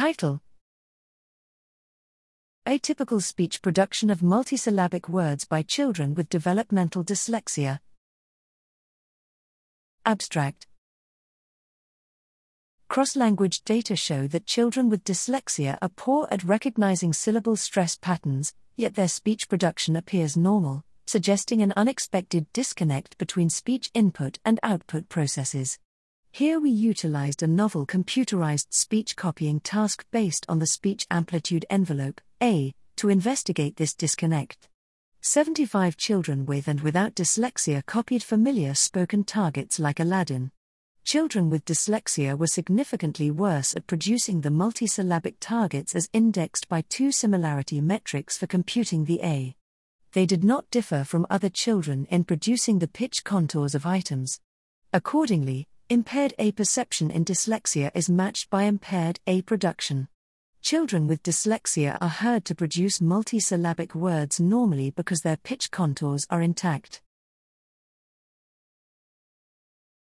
Title Atypical speech production of multisyllabic words by children with developmental dyslexia. Abstract Cross language data show that children with dyslexia are poor at recognizing syllable stress patterns, yet their speech production appears normal, suggesting an unexpected disconnect between speech input and output processes. Here we utilized a novel computerized speech copying task based on the speech amplitude envelope, A, to investigate this disconnect. 75 children with and without dyslexia copied familiar spoken targets like Aladdin. Children with dyslexia were significantly worse at producing the multisyllabic targets as indexed by two similarity metrics for computing the A. They did not differ from other children in producing the pitch contours of items. Accordingly, Impaired A perception in dyslexia is matched by impaired A production. Children with dyslexia are heard to produce multisyllabic words normally because their pitch contours are intact.